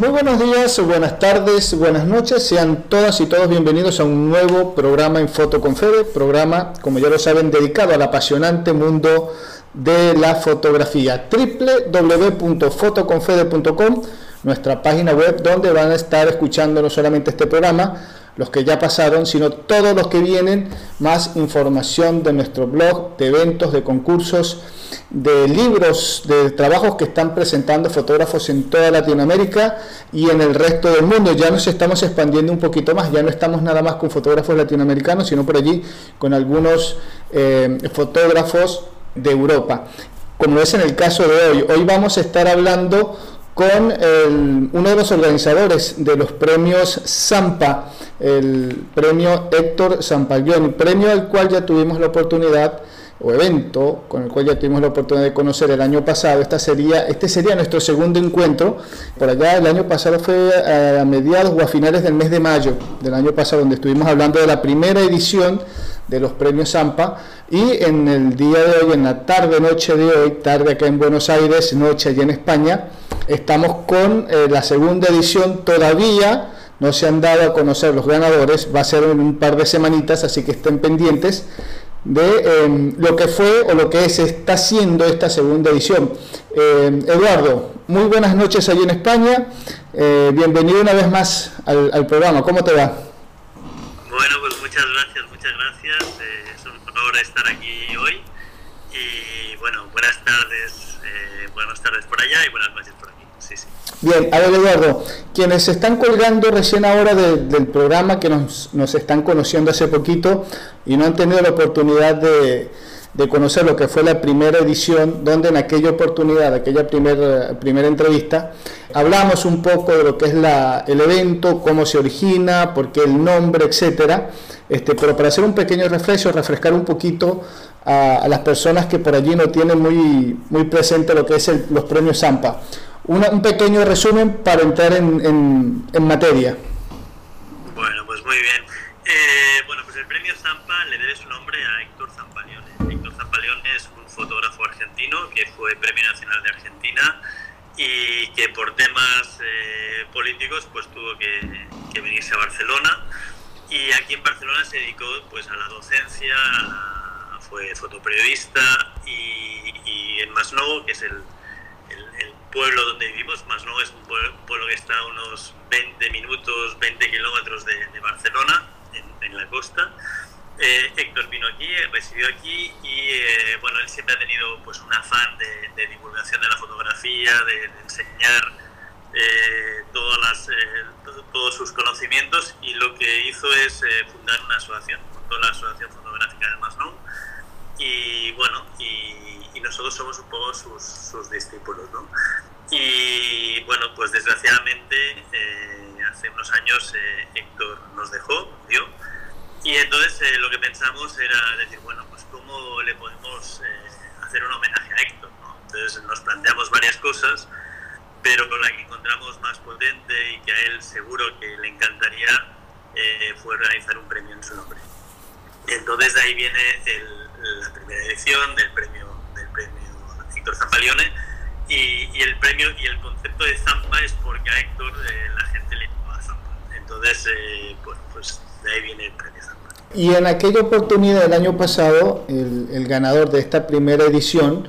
Muy buenos días, buenas tardes, buenas noches. Sean todas y todos bienvenidos a un nuevo programa en Foto con programa, como ya lo saben, dedicado al apasionante mundo de la fotografía. www.fotoconfede.com, nuestra página web donde van a estar escuchando no solamente este programa, los que ya pasaron, sino todos los que vienen, más información de nuestro blog, de eventos, de concursos, de libros, de trabajos que están presentando fotógrafos en toda Latinoamérica y en el resto del mundo. Ya nos estamos expandiendo un poquito más, ya no estamos nada más con fotógrafos latinoamericanos, sino por allí con algunos eh, fotógrafos de Europa. Como es en el caso de hoy, hoy vamos a estar hablando con uno de los organizadores de los premios Zampa, el premio Héctor Zampaglioni, premio al cual ya tuvimos la oportunidad o evento con el cual ya tuvimos la oportunidad de conocer el año pasado. Esta sería, este sería nuestro segundo encuentro. Por allá el año pasado fue a mediados o a finales del mes de mayo del año pasado, donde estuvimos hablando de la primera edición de los premios Zampa. Y en el día de hoy, en la tarde, noche de hoy, tarde acá en Buenos Aires, noche allá en España, estamos con eh, la segunda edición todavía. No se han dado a conocer los ganadores, va a ser en un par de semanitas, así que estén pendientes de em, lo que fue o lo que se está haciendo esta segunda edición. Em, Eduardo, muy buenas noches allí en España. Eh, bienvenido una vez más al, programa. ¿Cómo te va? Muchas gracias, muchas gracias. Eh, es un honor estar aquí hoy. Y bueno, buenas tardes, eh, buenas tardes por allá y buenas noches por aquí. Sí, sí. Bien, a ver Eduardo, quienes están colgando recién ahora del programa, que nos, nos, están conociendo hace poquito y no han tenido la oportunidad de, de, conocer lo que fue la primera edición, donde en aquella oportunidad, aquella primera primera entrevista, hablamos un poco de lo que es la, el evento, cómo se origina, por qué el nombre, etcétera. Este, pero para hacer un pequeño refresco, refrescar un poquito a, las personas que por allí no tienen muy, muy presente lo que es los premios Zampa un pequeño resumen para entrar en, en, materia. Bueno, pues muy bien. Eh, bueno, pues el premio Zampa le debe su nombre que fue Premio Nacional de Argentina y que por temas eh, políticos pues tuvo que, que, venirse a Barcelona y aquí en Barcelona se dedicó pues a la docencia, fue fotoperiodista y, y en Masnou, que es el, pueblo donde vivimos, más no es un pueblo, que está a unos 20 minutos, 20 kilómetros de, Barcelona, en, la costa. Eh, Héctor vino aquí, residió aquí y eh, bueno, él siempre ha tenido pues un afán de, divulgación de la fotografía, de, enseñar eh, todas las, todos sus conocimientos y lo que hizo es fundar una asociación, fundó la Asociación Fotográfica de Masnou y bueno, y, nosotros somos un poco sus, sus discípulos, ¿no? Y bueno, pues desgraciadamente hace unos años Héctor nos dejó, y entonces eh, lo que pensamos era decir, bueno, pues cómo le podemos hacer un homenaje a Héctor, ¿no? Entonces nos planteamos varias cosas, pero la que encontramos más potente y que a él seguro que le encantaría fue realizar un premio en su nombre. Entonces de ahí viene la primera edición del premio, del premio Héctor Zampalione y, el premio y el concepto de Zampa es porque a Héctor eh, la gente le llama Zampa. Entonces, eh, bueno, pues de ahí viene el premio. Y en aquella oportunidad del año pasado, el, el ganador de esta primera edición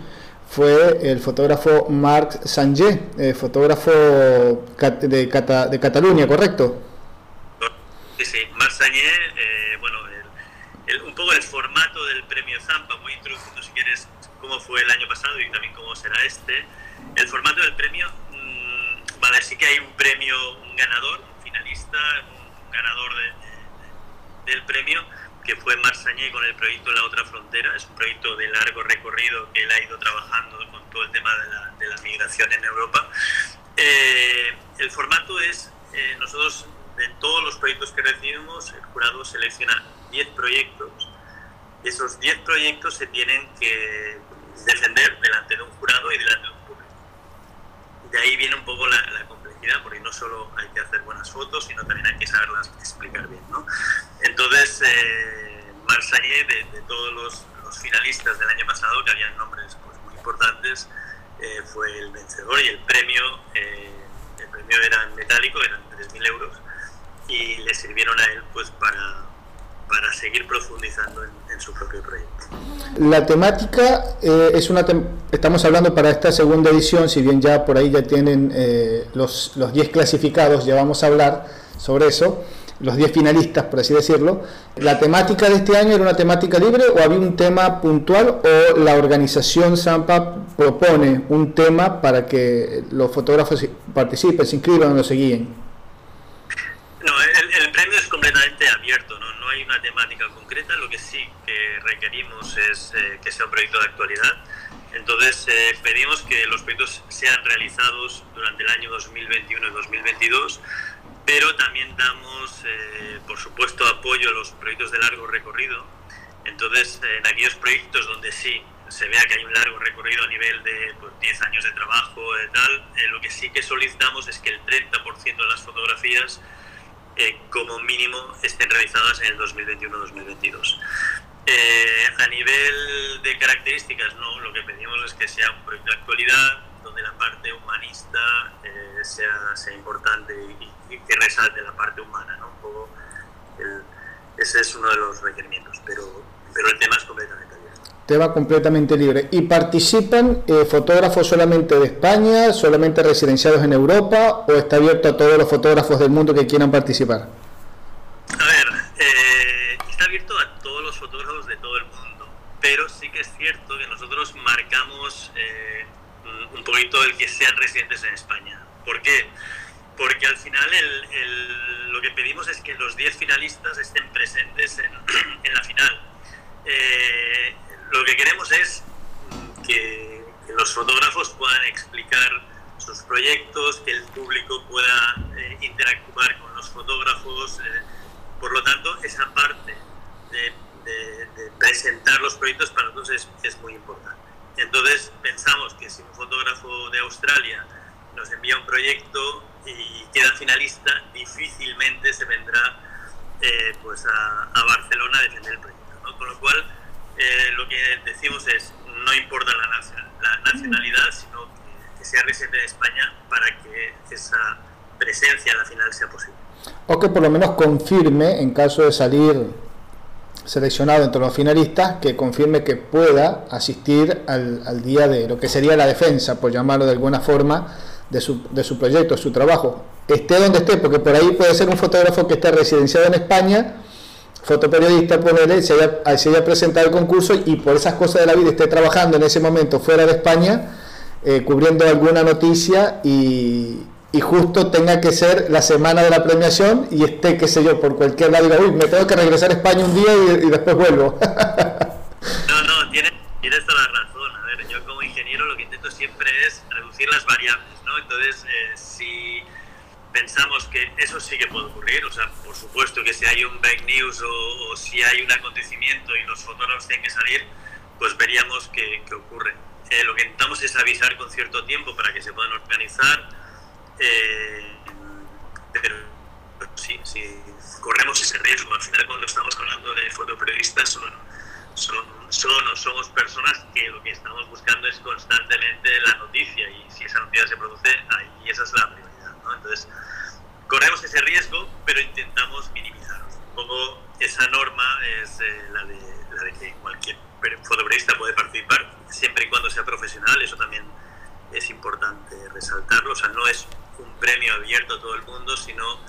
fue el fotógrafo Marc Sanger, eh, fotógrafo de, Cata, de Cataluña, ¿correcto? Sí, sí, Marc Sanger, eh, bueno, el, un poco el formato del premio Zampa, muy introducido si quieres cómo fue el año pasado y también cómo será este. El formato del premio, mmm, vale, sí que hay un premio, un ganador, un finalista, un ganador de, del premio, que fue Marsañé con el proyecto La Otra Frontera. Es un proyecto de largo recorrido que él ha ido trabajando con todo el tema de la, de la migración en Europa. Eh, el formato es, eh, nosotros de todos los proyectos que recibimos, el jurado selecciona 10 proyectos. Esos 10 proyectos se tienen que defender delante de un jurado y delante de un público. De ahí viene un poco la, porque no solo hay que hacer buenas fotos, sino también hay que saberlas explicar bien. ¿no? Entonces, eh, Marsañé, de, todos los, finalistas del año pasado, que habían nombres pues, muy importantes, eh, fue el vencedor y el premio, eh, el premio era metálico, eran 3.000 euros, y le sirvieron a él pues para, para seguir profundizando en, su propio proyecto. La temática eh, es una estamos hablando para esta segunda edición, si bien ya por ahí ya tienen eh, los, los 10 clasificados, ya vamos a hablar sobre eso los 10 finalistas, por así decirlo. ¿La temática de este año era una temática libre o había un tema puntual o la organización Zampa propone un tema para que los fotógrafos participen, se inscriban o se guíen? No, el, premio es completamente abierto, ¿no? no una temática concreta, lo que sí que requerimos es eh, que sea un proyecto de actualidad. Entonces eh, pedimos que los proyectos sean realizados durante el año 2021 y 2022 pero también damos, eh, por supuesto, apoyo a los proyectos de largo recorrido. Entonces, en aquellos proyectos donde sí se vea que hay un largo recorrido a nivel de pues, 10 años de trabajo, tal, eh, lo que sí que solicitamos es que el 30% de las fotografías, eh, como mínimo, estén realizadas en el 2021-2022. a nivel de características, no, lo que pedimos es que sea un proyecto de actualidad, donde la parte humanista sea, sea importante y, que resalte la parte humana, ¿no? Un poco ese es uno de los requerimientos, pero, pero el tema es completamente completamente libre. ¿Y participan eh, fotógrafos solamente de España, solamente residenciados en Europa o está abierto a todos los fotógrafos del mundo que quieran participar? A ver, eh, está abierto a todos los fotógrafos de todo el mundo, pero sí que es cierto que nosotros marcamos eh, un poquito el que sean residentes en España. ¿Por qué? porque al final lo que pedimos es que los 10 finalistas estén presentes en, la final. Eh, lo que queremos es que, los fotógrafos puedan explicar sus proyectos, que el público pueda eh, interactuar con los fotógrafos. Eh, por lo tanto, esa parte de, presentar los proyectos para nosotros es, es muy importante. Entonces, pensamos que si un fotógrafo de Australia nos envía un proyecto, y queda finalista, difícilmente se vendrá eh, pues a, Barcelona a defender el proyecto. Con lo cual, eh, lo que decimos es, no importa la, nacionalidad, sino que, sea residente de España para que esa presencia en la final sea posible. O que por lo menos confirme, en caso de salir seleccionado entre los finalistas, que confirme que pueda asistir al, al día de lo que sería la defensa, por llamarlo de alguna forma, de su, de su proyecto, su trabajo, esté donde esté, porque por ahí puede ser un fotógrafo que esté residenciado en España, fotoperiodista, ponerle, se haya, se haya presentado el concurso y por esas cosas de la vida esté trabajando en ese momento fuera de España, eh, cubriendo alguna noticia y, y, justo tenga que ser la semana de la premiación y esté, qué sé yo, por cualquier lado, diga, uy, me tengo que regresar a España un día y, después vuelvo. no, no, tienes, tienes toda la razón. A ver, yo como ingeniero lo que intento siempre es reducir las variables entonces, eh, si pensamos que eso sí que puede ocurrir, o sea, por supuesto que si hay un break news o, si hay un acontecimiento y los fotógrafos tienen que salir, pues veríamos qué, ocurre. Eh, lo que intentamos es avisar con cierto tiempo para que se puedan organizar, eh, pero sí, sí, corremos ese riesgo. Al final, cuando estamos hablando de fotoperiodistas, son, son, son o somos personas que lo que estamos buscando es constantemente la noticia y si esa noticia se produce, ahí esa es la prioridad. Entonces, corremos ese riesgo, pero intentamos minimizarlo. Un poco esa norma es eh, la, de, que cualquier fotoperiodista puede participar, siempre y cuando sea profesional, eso también es importante resaltarlo. O sea, no es un premio abierto a todo el mundo, sino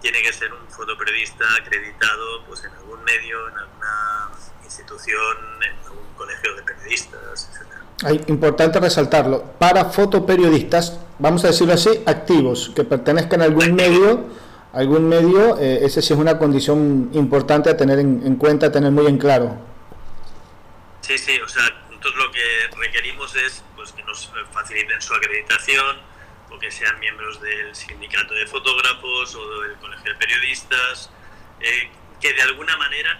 tiene que ser un fotoperiodista acreditado pues, en algún medio, en alguna institución, en algún colegio de periodistas, etc. Hay importante resaltarlo. Para fotoperiodistas, vamos a decirlo así, activos, que pertenezcan a algún medio, algún medio, eh, esa sí es una condición importante a tener en, cuenta, a tener muy en claro. Sí, sí, o sea, nosotros lo que requerimos es pues, que nos faciliten su acreditación o que sean miembros del sindicato de fotógrafos o del colegio de periodistas, eh, que de alguna manera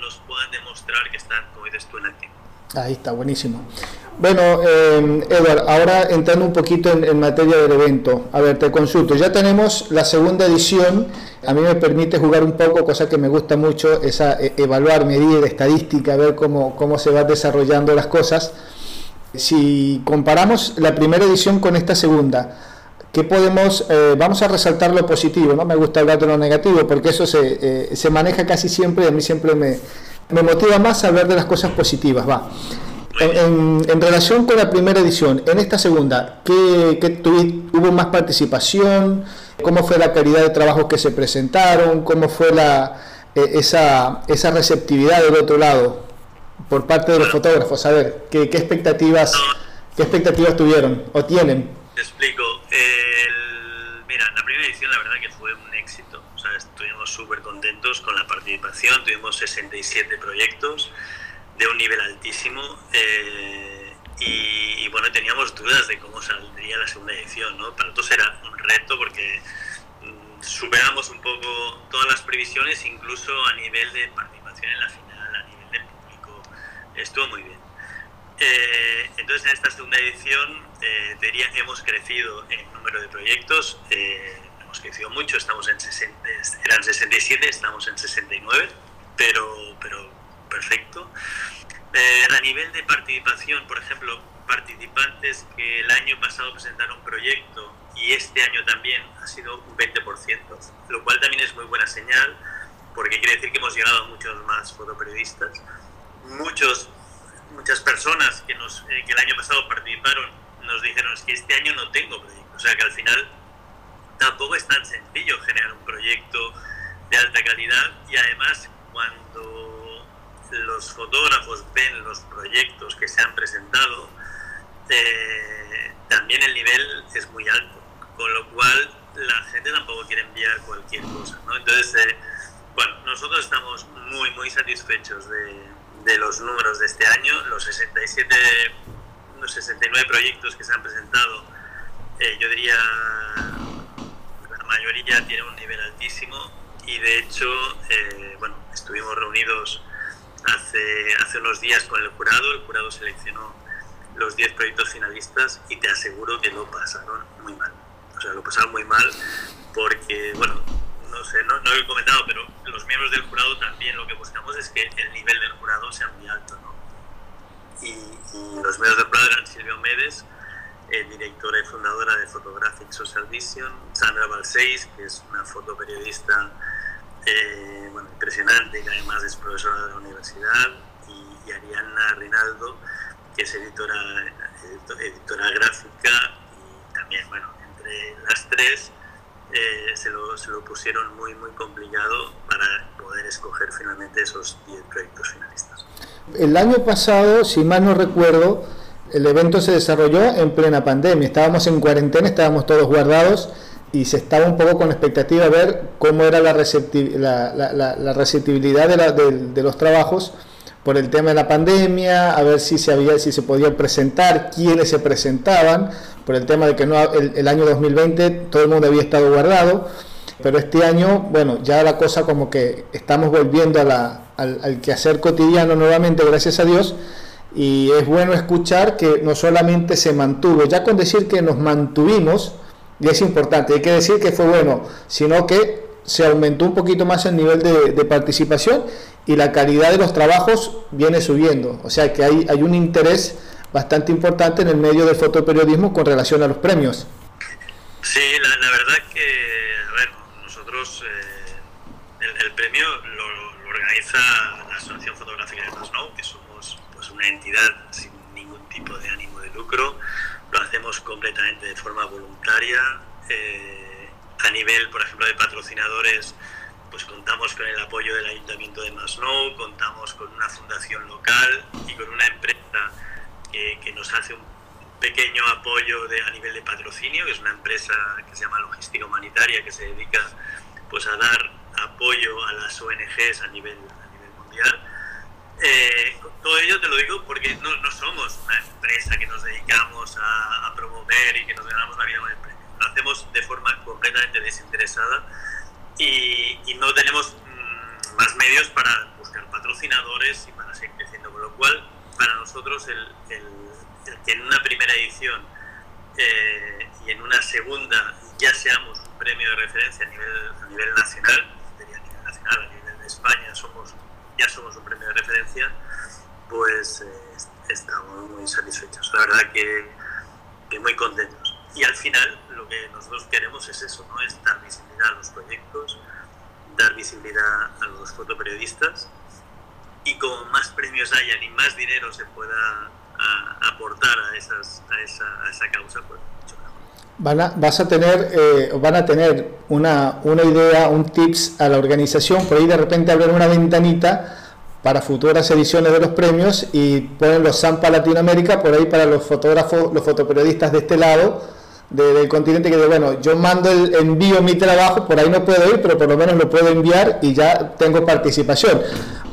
nos puedan demostrar que están, como dices tú, en activo. Ahí está, buenísimo. Bueno, eh, Edward, ahora entrando un poquito en, materia del evento. A ver, te consulto. Ya tenemos la segunda edición. A mí me permite jugar un poco, cosa que me gusta mucho, esa e, evaluar, medir, estadística, ver cómo, cómo se van desarrollando las cosas. Si comparamos la primera edición con esta segunda, ¿qué podemos, eh, vamos a resaltar lo positivo, no me gusta hablar de lo negativo, porque eso se, se maneja casi siempre y a mí siempre me, me motiva más a hablar de las cosas positivas, va. En, en, relación con la primera edición, en esta segunda, ¿qué, qué ¿hubo más participación? ¿Cómo fue la calidad de trabajos que se presentaron? ¿Cómo fue la, eh, esa, esa receptividad del otro lado por parte de los fotógrafos? A ver, ¿qué, qué expectativas, ¿qué expectativas tuvieron o tienen? Te explico. Mira, la primera edición la verdad que con la participación. Tuvimos 67 proyectos de un nivel altísimo. Eh, y, bueno, teníamos dudas de cómo saldría la segunda edición, ¿no? Para nosotros era un reto porque mm, superamos un poco todas las previsiones, incluso a nivel de participación en la final, a nivel de público. Estuvo muy bien. Eh, entonces, en esta segunda edición, eh, hemos crecido en número de proyectos, eh, hemos crecido mucho, estamos en 60, eran 67, estamos en 69, pero, pero perfecto. Eh, a nivel de participación, por ejemplo, participantes que el año pasado presentaron un proyecto y este año también ha sido un 20%, lo cual también es muy buena señal porque quiere decir que hemos llegado a muchos más fotoperiodistas. Muchos, muchas personas que, nos, eh, que el año pasado participaron nos dijeron es que este año no tengo proyecto. O sea que al final tampoco es tan sencillo generar un proyecto de alta calidad y además cuando los fotógrafos ven los proyectos que se han presentado, eh, también el nivel es muy alto, con lo cual la gente tampoco quiere enviar cualquier cosa. ¿no? Entonces, eh, bueno, nosotros estamos muy, muy satisfechos de, de, los números de este año. Los 67, los 69 proyectos que se han presentado, eh, yo diría, mayoría tiene un nivel altísimo y de hecho, bueno, estuvimos reunidos hace, hace unos días con el jurado. El jurado seleccionó los 10 proyectos finalistas y te aseguro que lo pasaron muy mal. O sea, lo pasaron muy mal porque, bueno, no sé, no, no lo he comentado, pero los miembros del jurado también lo que buscamos es que el nivel del jurado sea muy alto, ¿no? Y, los miembros del jurado eran Silvio Medes, directora y fundadora de Photographic Social Vision, Sandra Balseis, que es una fotoperiodista eh, bueno, impresionante, que además es profesora de la universidad, y, Ariana Rinaldo, que es editora, editora gráfica, y también, bueno, entre las tres eh, se, lo, se, lo, pusieron muy, muy complicado para poder escoger finalmente esos 10 proyectos finalistas. El año pasado, si mal no recuerdo, el evento se desarrolló en plena pandemia. Estábamos en cuarentena, estábamos todos guardados y se estaba un poco con expectativa a ver cómo era la, la, receptibilidad de, los trabajos por el tema de la pandemia, a ver si se, había, si se podía presentar, quiénes se presentaban, por el tema de que no, el, año 2020 todo el mundo había estado guardado, pero este año, bueno, ya la cosa como que estamos volviendo al, al quehacer cotidiano nuevamente, gracias a Dios, y es bueno escuchar que no solamente se mantuvo, ya con decir que nos mantuvimos, y es importante, hay que decir que fue bueno, sino que se aumentó un poquito más el nivel de, participación y la calidad de los trabajos viene subiendo. O sea que hay, hay un interés bastante importante en el medio del fotoperiodismo con relación a los premios. Sí, la, verdad que, a ver, nosotros eh, el, premio lo, organiza la Asociación Fotográfica de Masnou, que somos pues, una entidad sin ningún tipo de ánimo de lucro lo hacemos completamente de forma voluntaria. Eh, a nivel, por ejemplo, de patrocinadores, pues contamos con el apoyo del Ayuntamiento de Masnou, contamos con una fundación local y con una empresa que, que nos hace un pequeño apoyo de, a nivel de patrocinio, que es una empresa que se llama Logística Humanitaria, que se dedica pues, a dar apoyo a las ONGs a nivel, a nivel mundial eh, todo ello te lo digo porque no, somos una empresa que nos dedicamos a, promover y que nos ganamos la vida con el premio. Lo hacemos de forma completamente desinteresada y, no tenemos mm, más medios para buscar patrocinadores y para seguir creciendo. Con lo cual, para nosotros, el, el, que en una primera edición eh, y en una segunda ya seamos un premio de referencia a nivel, a nivel nacional, a nivel nacional, a nivel de España, somos ya somos un premio de referencia, pues eh, estamos muy satisfechos. La verdad que, muy contentos. y al final lo que nosotros queremos es eso, ¿no? es dar visibilidad a los proyectos, dar visibilidad a los fotoperiodistas y como más premios hayan y más dinero se pueda aportar a, esas, a, esa, a esa causa, pues. Van a, vas a tener, eh, van a tener una, una idea, un tips a la organización, por ahí de repente abren una ventanita para futuras ediciones de los premios y ponen los Zampa Latinoamérica por ahí para los fotógrafos, los fotoperiodistas de este lado del continente que de bueno, yo mando el envío mi trabajo, por ahí no puedo ir, pero por lo menos lo puedo enviar y ya tengo participación.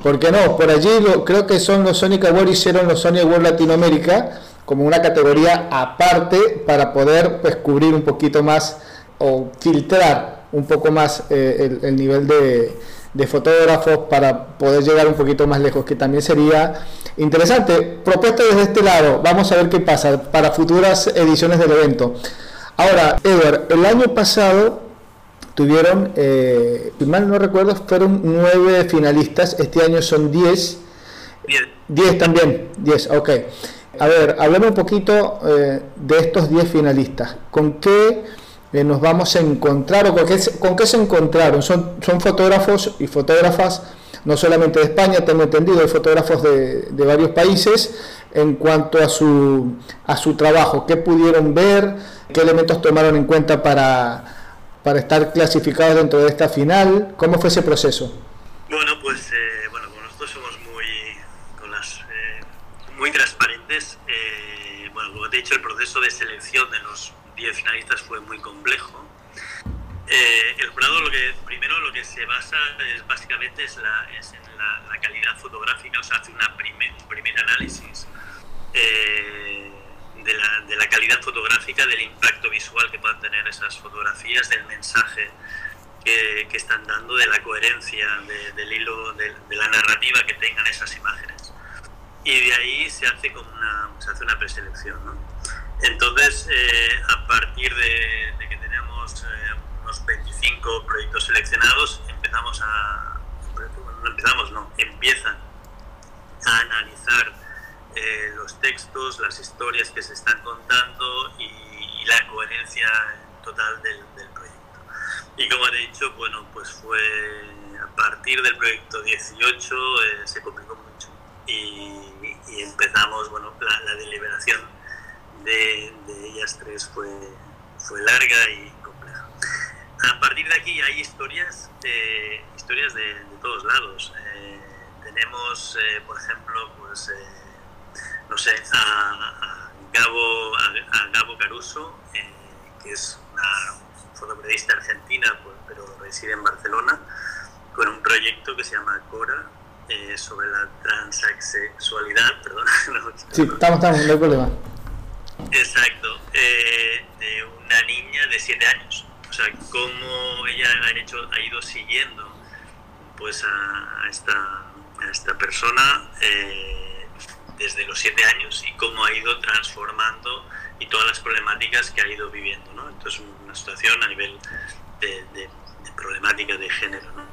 ¿Por qué no? Por allí creo que son los Sonic Awards, hicieron los Sonic Awards Latinoamérica como una categoría aparte para poder pues, cubrir un poquito más o filtrar un poco más eh, el, nivel de, de fotógrafos para poder llegar un poquito más lejos, que también sería interesante. Propuesta desde este lado, vamos a ver qué pasa para futuras ediciones del evento. Ahora, Edward, el año pasado tuvieron, eh, mal no recuerdo, fueron nueve finalistas, este año son diez. Diez también, diez, ok. A ver, hablemos un poquito eh, de estos diez finalistas. ¿Con qué eh, nos vamos a encontrar o con qué, con qué se encontraron? Son, son fotógrafos y fotógrafas no solamente de España, tengo entendido, hay fotógrafos de, varios países en cuanto a su, a su trabajo, qué pudieron ver, qué elementos tomaron en cuenta para, para estar clasificados dentro de esta final, ¿cómo fue ese proceso? Bueno, pues eh, bueno, nosotros somos muy, con las, eh, muy transparentes. Eh, bueno, como te he dicho, el proceso de selección de los 10 finalistas fue muy complejo eh, el jurado lo que primero lo que se basa es básicamente es, la, en la, calidad fotográfica, o sea, hace una un primer análisis eh, de, la, calidad fotográfica, del impacto visual que puedan tener esas fotografías, del mensaje que están dando, de la coherencia del hilo, de, la narrativa que tengan esas imágenes. Y de ahí se hace como una, se hace una preselección. ¿no? Entonces, eh, a partir de, de que tenemos 25 proyectos seleccionados, empezamos a, no empezamos, no, empiezan a analizar eh, los textos, las historias que se están contando y, la coherencia total del, proyecto. Y como he dicho, bueno, pues fue a partir del proyecto 18 eh, se complicó mucho y, empezamos, bueno, la, deliberación de, de, ellas tres fue, fue larga y a partir de aquí hay historias, de, historias de, todos lados. Eh, tenemos, eh, por ejemplo, pues, eh, no sé, a, Gabo, a, Gabo Caruso, que es una fotoperiodista argentina, pues, pero reside en Barcelona, con un proyecto que se llama Cora, sobre la transexualidad, perdón. sí, estamos, estamos, no hay problema. Exacto, de una niña de 7 años o sea, cómo ella ha, hecho, ha ido siguiendo pues a, esta, esta, persona eh, desde los siete años y cómo ha ido transformando y todas las problemáticas que ha ido viviendo. ¿no? Entonces, una situación a nivel de, problemática de género. ¿no?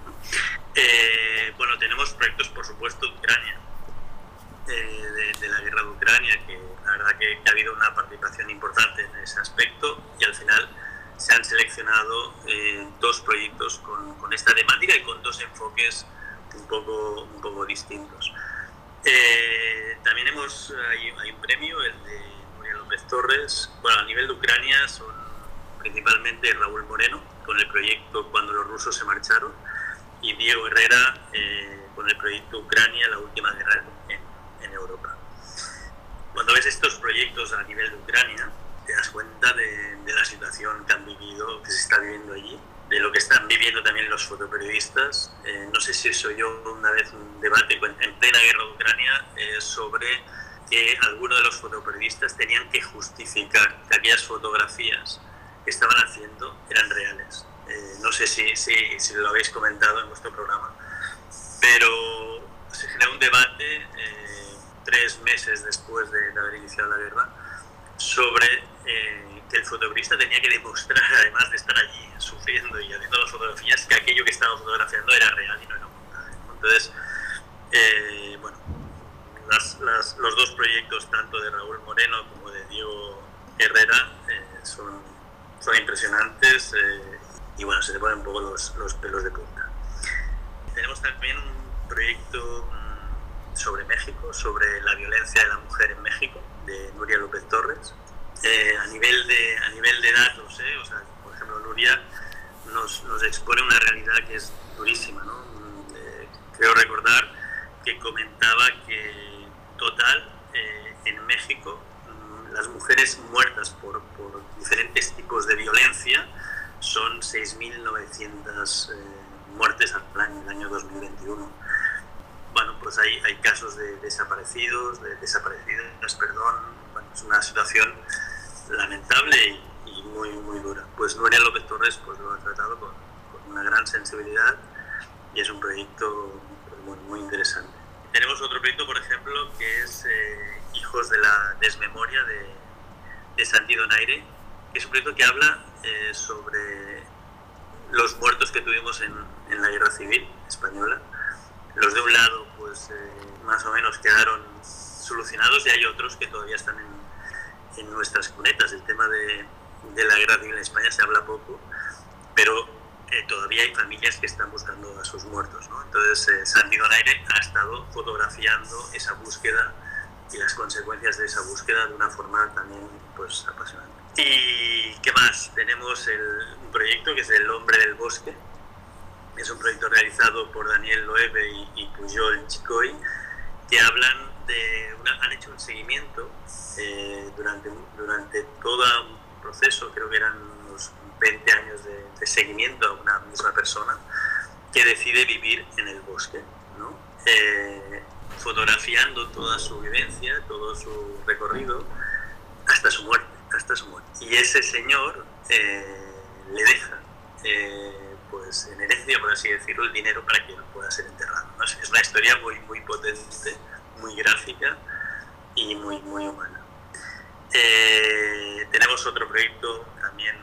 Eh, bueno, tenemos proyectos, por supuesto, de Ucrania, eh, de, la guerra de Ucrania, que la verdad que ha habido una participación importante en ese aspecto y al final se han seleccionado eh, dos proyectos con, con, esta temática y con dos enfoques un poco, un poco distintos. Eh, también hemos, hay, hay, un premio, el de Nuria López Torres. Bueno, a nivel de Ucrania son principalmente Raúl Moreno, con el proyecto Cuando los rusos se marcharon, y Diego Herrera eh, con el proyecto Ucrania, la última guerra en, en Europa. Cuando ves estos proyectos a nivel de Ucrania, te das cuenta de, la situación que han vivido, que se está viviendo allí, de lo que están viviendo también los fotoperiodistas. Eh, no sé si eso yo una vez un debate en plena guerra de Ucrania eh, sobre que algunos de los fotoperiodistas tenían que justificar que aquellas fotografías que estaban haciendo eran reales. Eh, no sé si, si, si, lo habéis comentado en vuestro programa, pero se generó un debate tres meses después de haber iniciado la guerra sobre eh, que el fotografista tenía que demostrar, además de estar allí sufriendo y haciendo las fotografías, que aquello que estaba fotografiando era real y no era. Entonces, eh, bueno, los dos proyectos, tanto de Raúl Moreno como de Diego Herrera, eh, son son impresionantes eh, y bueno, se te ponen un poco los, los pelos de punta. Tenemos también un proyecto mm, sobre México, sobre la violencia de la mujer en México, de Nuria López Torres. Eh, a, nivel de, a nivel de datos, eh, o sea, por ejemplo, Nuria nos, nos, expone una realidad que es durísima. ¿no? Mm, creo recordar que comentaba que total en México mm, las mujeres muertas por, por diferentes tipos de violencia son 6.900 eh, muertes al año, el año 2021. Bueno, pues hay, hay casos de desaparecidos, de desaparecidas, perdón. Bueno, es una situación lamentable y, muy, muy dura. Pues Nuria López Torres pues, lo ha tratado con, con una gran sensibilidad y es un proyecto pues, muy, muy interesante. Tenemos otro proyecto, por ejemplo, que es eh, Hijos de la Desmemoria de, de Santi Donaire, que es un proyecto que habla eh, sobre los muertos que tuvimos en, en, la Guerra Civil Española. Los de un lado, pues eh, más o menos quedaron solucionados y hay otros que todavía están en, en nuestras cunetas. El tema de, de la Guerra Civil en España se habla poco, pero eh, todavía hay familias que están buscando a sus muertos. ¿no? Entonces, eh, Santi Donaire ha estado fotografiando esa búsqueda y las consecuencias de esa búsqueda de una forma también pues, apasionante. ¿Y qué más? Tenemos el, un proyecto que es El Hombre del Bosque. Es un proyecto realizado por Daniel Loewe y, y Pujol Chicoy, que hablan de han hecho un seguimiento eh, durante, durante todo un proceso, creo que eran unos 20 años de, seguimiento a una misma persona que decide vivir en el bosque, eh, fotografiando toda su vivencia, todo su recorrido, hasta su muerte, hasta su muerte. Y ese señor eh, le deja, eh, pues en herencia, por así decirlo, el dinero para que pueda ser enterrado. Es una historia muy, muy potente, muy gráfica y muy, muy humana. Eh, tenemos otro proyecto también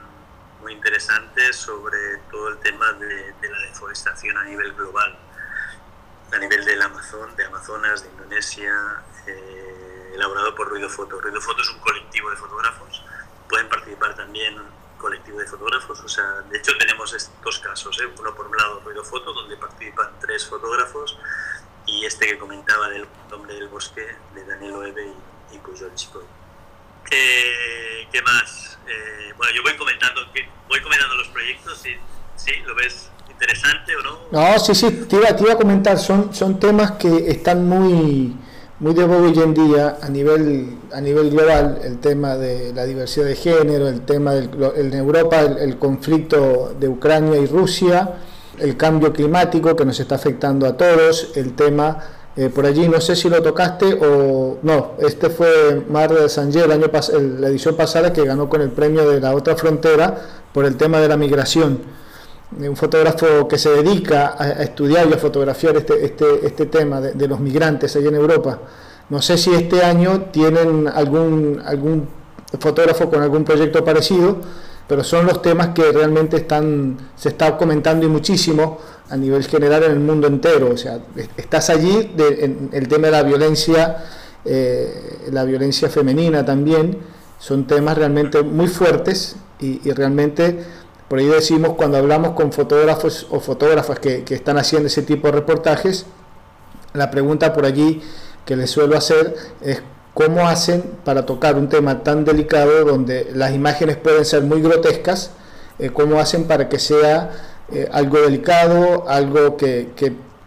muy interesante sobre todo el tema de, la deforestación a nivel global, a nivel del Amazon, de Amazonas, de Indonesia, eh, elaborado por Ruido Foto. Ruido Foto es un colectivo de fotógrafos, pueden participar también colectivo de fotógrafos, o sea, de hecho tenemos estos casos, ¿eh? uno por un lado Ruido Foto, donde participan tres fotógrafos, y este que comentaba del hombre del bosque, de Daniel Oebe y, y Pujol Chico. Eh, ¿Qué más? Eh, bueno, yo voy comentando, voy comentando los proyectos, y sí, ¿lo ves interesante o no? Sí, sí, te iba, te iba a comentar, son, son temas que están muy, muy de moda hoy en día a nivel, a nivel global, el tema de la diversidad de género, el tema del, en Europa, el, conflicto de Ucrania y Rusia, el cambio climático que nos está afectando a todos, el tema eh, por allí, no sé si lo tocaste o no, este fue Mar de Sanger, el año la edición pasada que ganó con el premio de la otra frontera por el tema de la migración. Un fotógrafo que se dedica a, estudiar y a fotografiar este, este, este tema de, los migrantes allá en Europa. No sé si este año tienen algún, algún fotógrafo con algún proyecto parecido, pero son los temas que realmente están, se está comentando y muchísimo a nivel general en el mundo entero. O sea, estás allí, en el tema de la violencia, eh, la violencia femenina también, son temas realmente muy fuertes y, y, realmente, por ahí decimos, cuando hablamos con fotógrafos o fotógrafas que, están haciendo ese tipo de reportajes, la pregunta por allí que les suelo hacer es cómo hacen para tocar un tema tan delicado donde las imágenes pueden ser muy grotescas, eh, cómo hacen para que sea eh, algo delicado, algo que,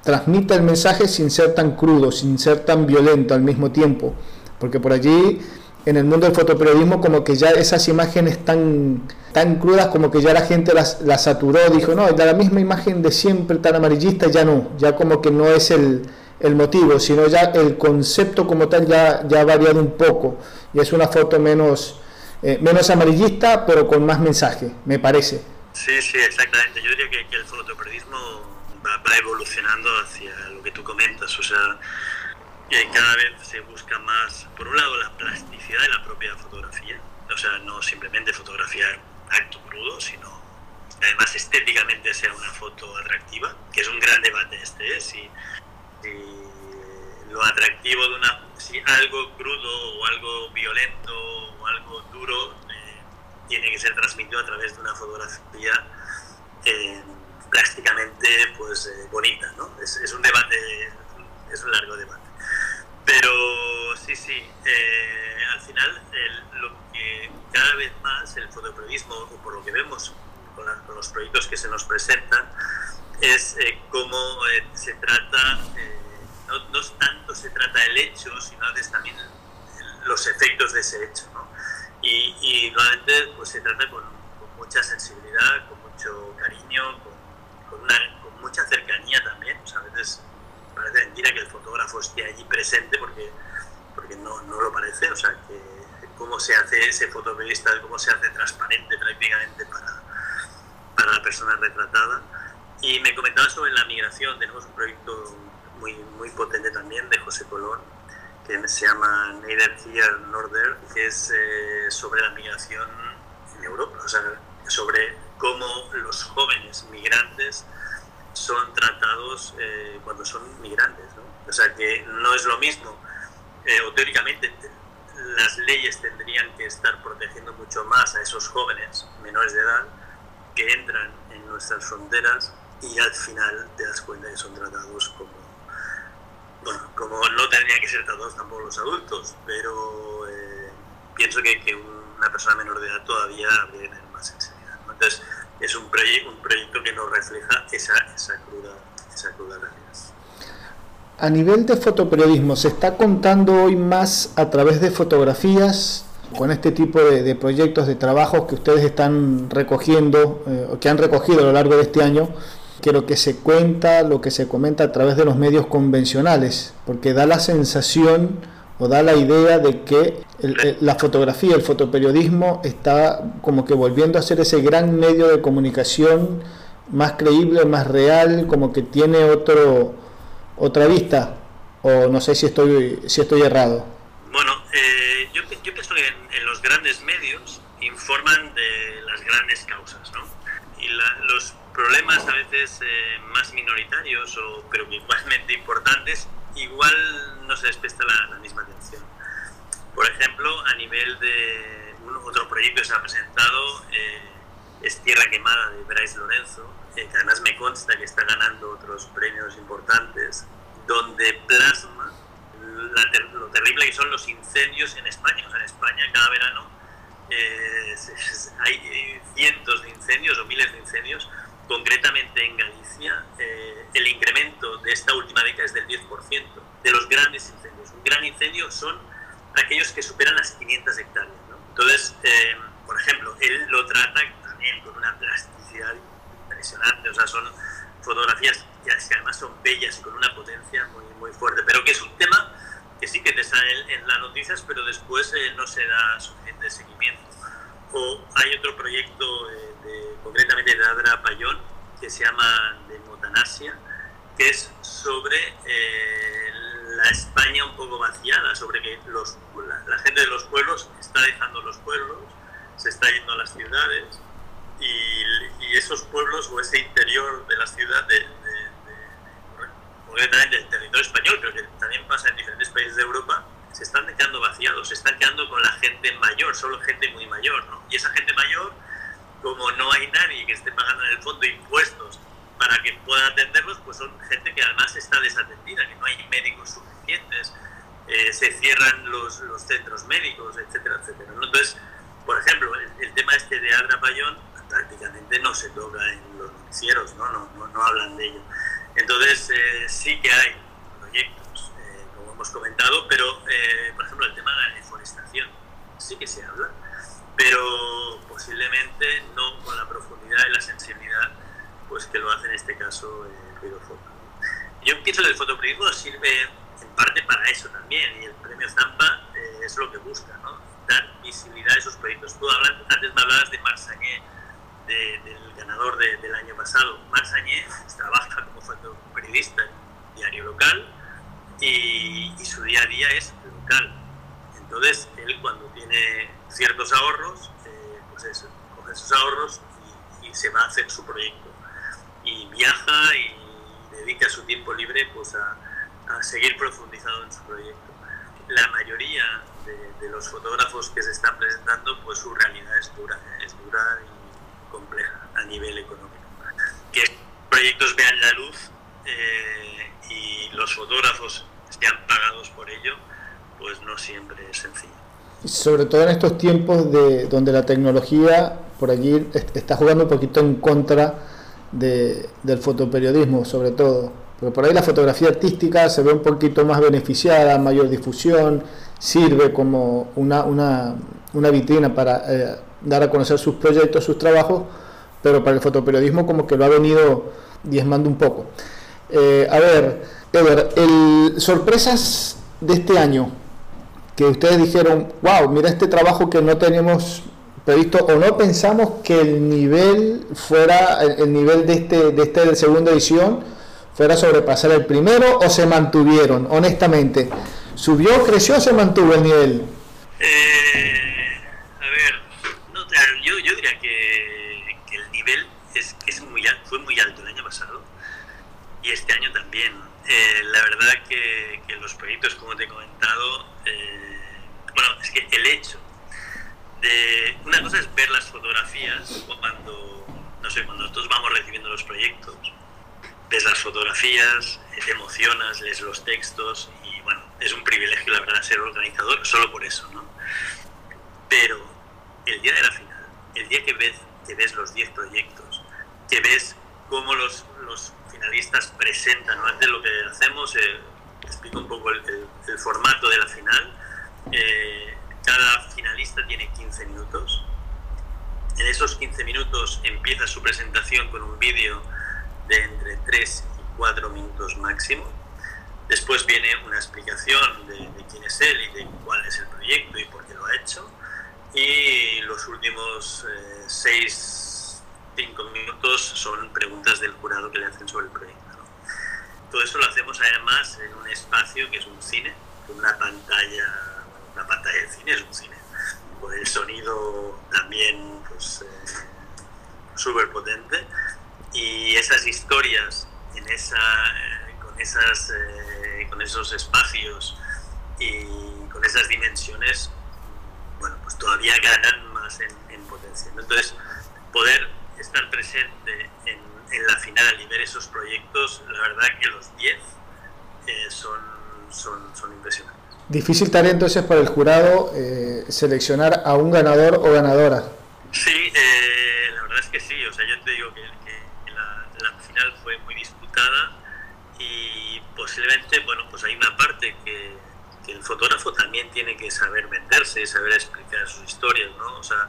transmita el mensaje sin ser tan crudo, sin ser tan violento al mismo tiempo. Porque por allí, en el mundo del fotoperiodismo, como que ya esas imágenes tan, tan crudas, como que ya la gente las, saturó, dijo, no, la misma imagen de siempre tan amarillista, ya no, ya como que no es el, el motivo, sino ya el concepto como tal ya, ya ha variado un poco y es una foto menos, eh, menos amarillista, pero con más mensaje, me parece. Sí, sí, exactamente. Yo diría que, que el fotoperiodismo va, va, evolucionando hacia lo que tú comentas, o sea, que cada vez se busca más, por un lado, la plasticidad de la propia fotografía, o sea, no simplemente fotografiar acto crudo, sino además estéticamente sea una foto atractiva, que es un gran debate este, ¿eh? si, si lo atractivo de una, si algo crudo o algo violento o algo duro eh, tiene que ser transmitido a través de una fotografía eh, plásticamente pues, bonita. ¿no? Es, un debate, es un largo debate. Pero sí, sí, eh, al final lo que cada vez más el fotoperiodismo, o por lo que vemos con, los proyectos que se nos presentan, es cómo se trata, no, no, tanto se trata el hecho, sino a veces también los efectos de ese hecho. ¿no? Y, y nuevamente pues, se trata con, con, mucha sensibilidad, con mucho cariño, con, con, una, con mucha cercanía también. O sea, a veces parece mentira que el fotógrafo esté allí presente porque, porque no, no lo parece. O sea, que cómo se hace ese fotoperiodista, cómo se hace transparente prácticamente para, para la persona retratada. Y me comentaba sobre la migración. Tenemos un proyecto muy, muy potente también de José Colón que se llama Neither Here Nor There, que es eh, sobre la migración en Europa, o sea, sobre cómo los jóvenes migrantes son tratados eh, cuando son migrantes. ¿no? O sea, que no es lo mismo, eh, o teóricamente las leyes tendrían que estar protegiendo mucho más a esos jóvenes menores de edad que entran en nuestras fronteras y al final te das cuenta que son tratados como bueno, como no tendrían que ser tratados tampoco los adultos, pero eh, pienso que, que, una persona menor de edad todavía habría que tener más sensibilidad. Entonces, es un, proye un, proyecto que nos refleja esa, esa, cruda, realidad. A nivel de fotoperiodismo, ¿se está contando hoy más a través de fotografías con este tipo de, proyectos, de trabajos que ustedes están recogiendo, eh, que han recogido a lo largo de este año? que lo que se cuenta, lo que se comenta a través de los medios convencionales, porque da la sensación o da la idea de que la fotografía, el fotoperiodismo está como que volviendo a ser ese gran medio de comunicación más creíble, más real, como que tiene otro otra vista, o no sé si estoy si estoy errado. Bueno, eh, yo, pienso que en, los grandes medios informan de las grandes causas, ¿no? Y los problemas a veces eh, más minoritarios, o, pero igualmente importantes, igual no se les presta la, misma atención. Por ejemplo, a nivel de un, otro proyecto que se ha presentado, eh, es Tierra Quemada de Bryce Lorenzo, eh, que además me consta que está ganando otros premios importantes, donde plasma la ter lo terrible que son los incendios en España. O sea, en España cada verano eh, hay cientos de incendios o miles de incendios concretamente en Galicia, eh, el incremento de esta última década es del 10% de los grandes incendios. Un gran incendio son aquellos que superan las 500 hectáreas. ¿no? Entonces, eh, por ejemplo, él lo trata también con una plasticidad impresionante, o sea, son fotografías que además son bellas y con una potencia muy, muy fuerte, pero que es un tema que sí que te sale en las noticias, pero después eh, no se da suficiente seguimiento. O hay otro proyecto eh, de, concretamente de Adra Payón que se llama Demotanasia, que es sobre eh, la España un poco vaciada, sobre que los, la, la, gente de los pueblos está dejando los pueblos, se está yendo a las ciudades y, y esos pueblos o ese interior de la ciudad, de, de, de, concretamente del territorio español, pero que también pasa en diferentes países de Europa, se están quedando vaciados, se están quedando con la gente mayor, solo gente muy mayor, ¿no? Y esa gente mayor, como no hay nadie que esté pagando en el fondo impuestos para que pueda atenderlos, pues son gente que además está desatendida, que no hay médicos suficientes, eh, se cierran los, los, centros médicos, etcétera, etcétera. Entonces, por ejemplo, el, el, tema este de Adra Payón prácticamente no se toca en los noticieros, ¿no? No, no, no hablan de ello. Entonces, eh, sí que hay proyectos hemos comentado, pero eh, por ejemplo el tema de la deforestación sí que se habla, pero posiblemente no con la profundidad y la sensibilidad pues que lo hace en este caso el eh, Foto. Yo pienso que el fotoperiodismo sirve en parte para eso también y el premio Zampa eh, es lo que busca, ¿no? dar visibilidad a esos proyectos. Tú hablas, antes me hablabas de Marsañé, de, del ganador de, del año pasado. Marsañé trabaja como fotoperiodista en un diario local, y, y su día a día es brutal. Entonces, él cuando tiene ciertos ahorros, eh, pues eso, coge sus ahorros y, y, se va a hacer su proyecto. Y viaja y dedica su tiempo libre pues a, a seguir profundizando en su proyecto. La mayoría de, de, los fotógrafos que se están presentando, pues su realidad es dura, es dura y compleja a nivel económico. Que proyectos vean la luz eh, y los fotógrafos sean pagados por ello, pues no siempre es sencillo. Sobre todo en estos tiempos de donde la tecnología por allí está jugando un poquito en contra de, del fotoperiodismo, sobre todo. Pero por ahí la fotografía artística se ve un poquito más beneficiada, mayor difusión, sirve como una, una, una vitrina para eh, dar a conocer sus proyectos, sus trabajos, pero para el fotoperiodismo como que lo ha venido diezmando un poco. Eh, a ver, Ever, el, sorpresas de este año, que ustedes dijeron, wow, mira este trabajo que no tenemos previsto o no pensamos que el nivel fuera, el, nivel de este, de este segunda edición fuera a sobrepasar el primero o se mantuvieron, honestamente. ¿Subió, creció o se mantuvo el nivel? Eh, a ver, yo, yo, diría que, que el nivel es, es muy, fue muy alto el año pasado y este año también. Eh, la verdad que, los proyectos, como te he comentado, eh, bueno, es que el hecho de... Una cosa es ver las fotografías cuando, no sé, cuando nosotros vamos recibiendo los proyectos, ves las fotografías, te emocionas, lees los textos y bueno, es un privilegio la verdad ser organizador solo por eso, ¿no? Pero el día de la final, el día que ves, que ves los 10 proyectos, que ves cómo los, los presentan, ¿no? antes lo que hacemos, eh, explico un poco el, el, formato de la final, eh, cada finalista tiene 15 minutos. En esos 15 minutos empieza su presentación con un vídeo de entre 3 y 4 minutos máximo. Después viene una explicación de, de, quién es él y de cuál es el proyecto y por qué lo ha hecho. Y los últimos 6, 5 minutos son preguntas del jurado que le hacen sobre el proyecto. ¿no? Todo eso lo hacemos además en un espacio que es un cine, una pantalla una pantalla de cine es un cine. Con el sonido también pues, eh, súper potente. Y esas historias en esa, eh, con, esas, eh, con esos espacios y con esas dimensiones, bueno, pues todavía ganan más en, en potencia. Entonces, poder estar presente en, en, la final y ver esos proyectos, la verdad que los 10 eh, son, son, son impresionantes. Difícil tarea entonces para el jurado eh, seleccionar a un ganador o ganadora. Sí, eh, la verdad es que sí. O sea, yo te digo que, que la, la, final fue muy disputada y posiblemente, bueno, pues hay una parte que, que, el fotógrafo también tiene que saber venderse, saber explicar sus historias, ¿no? O sea,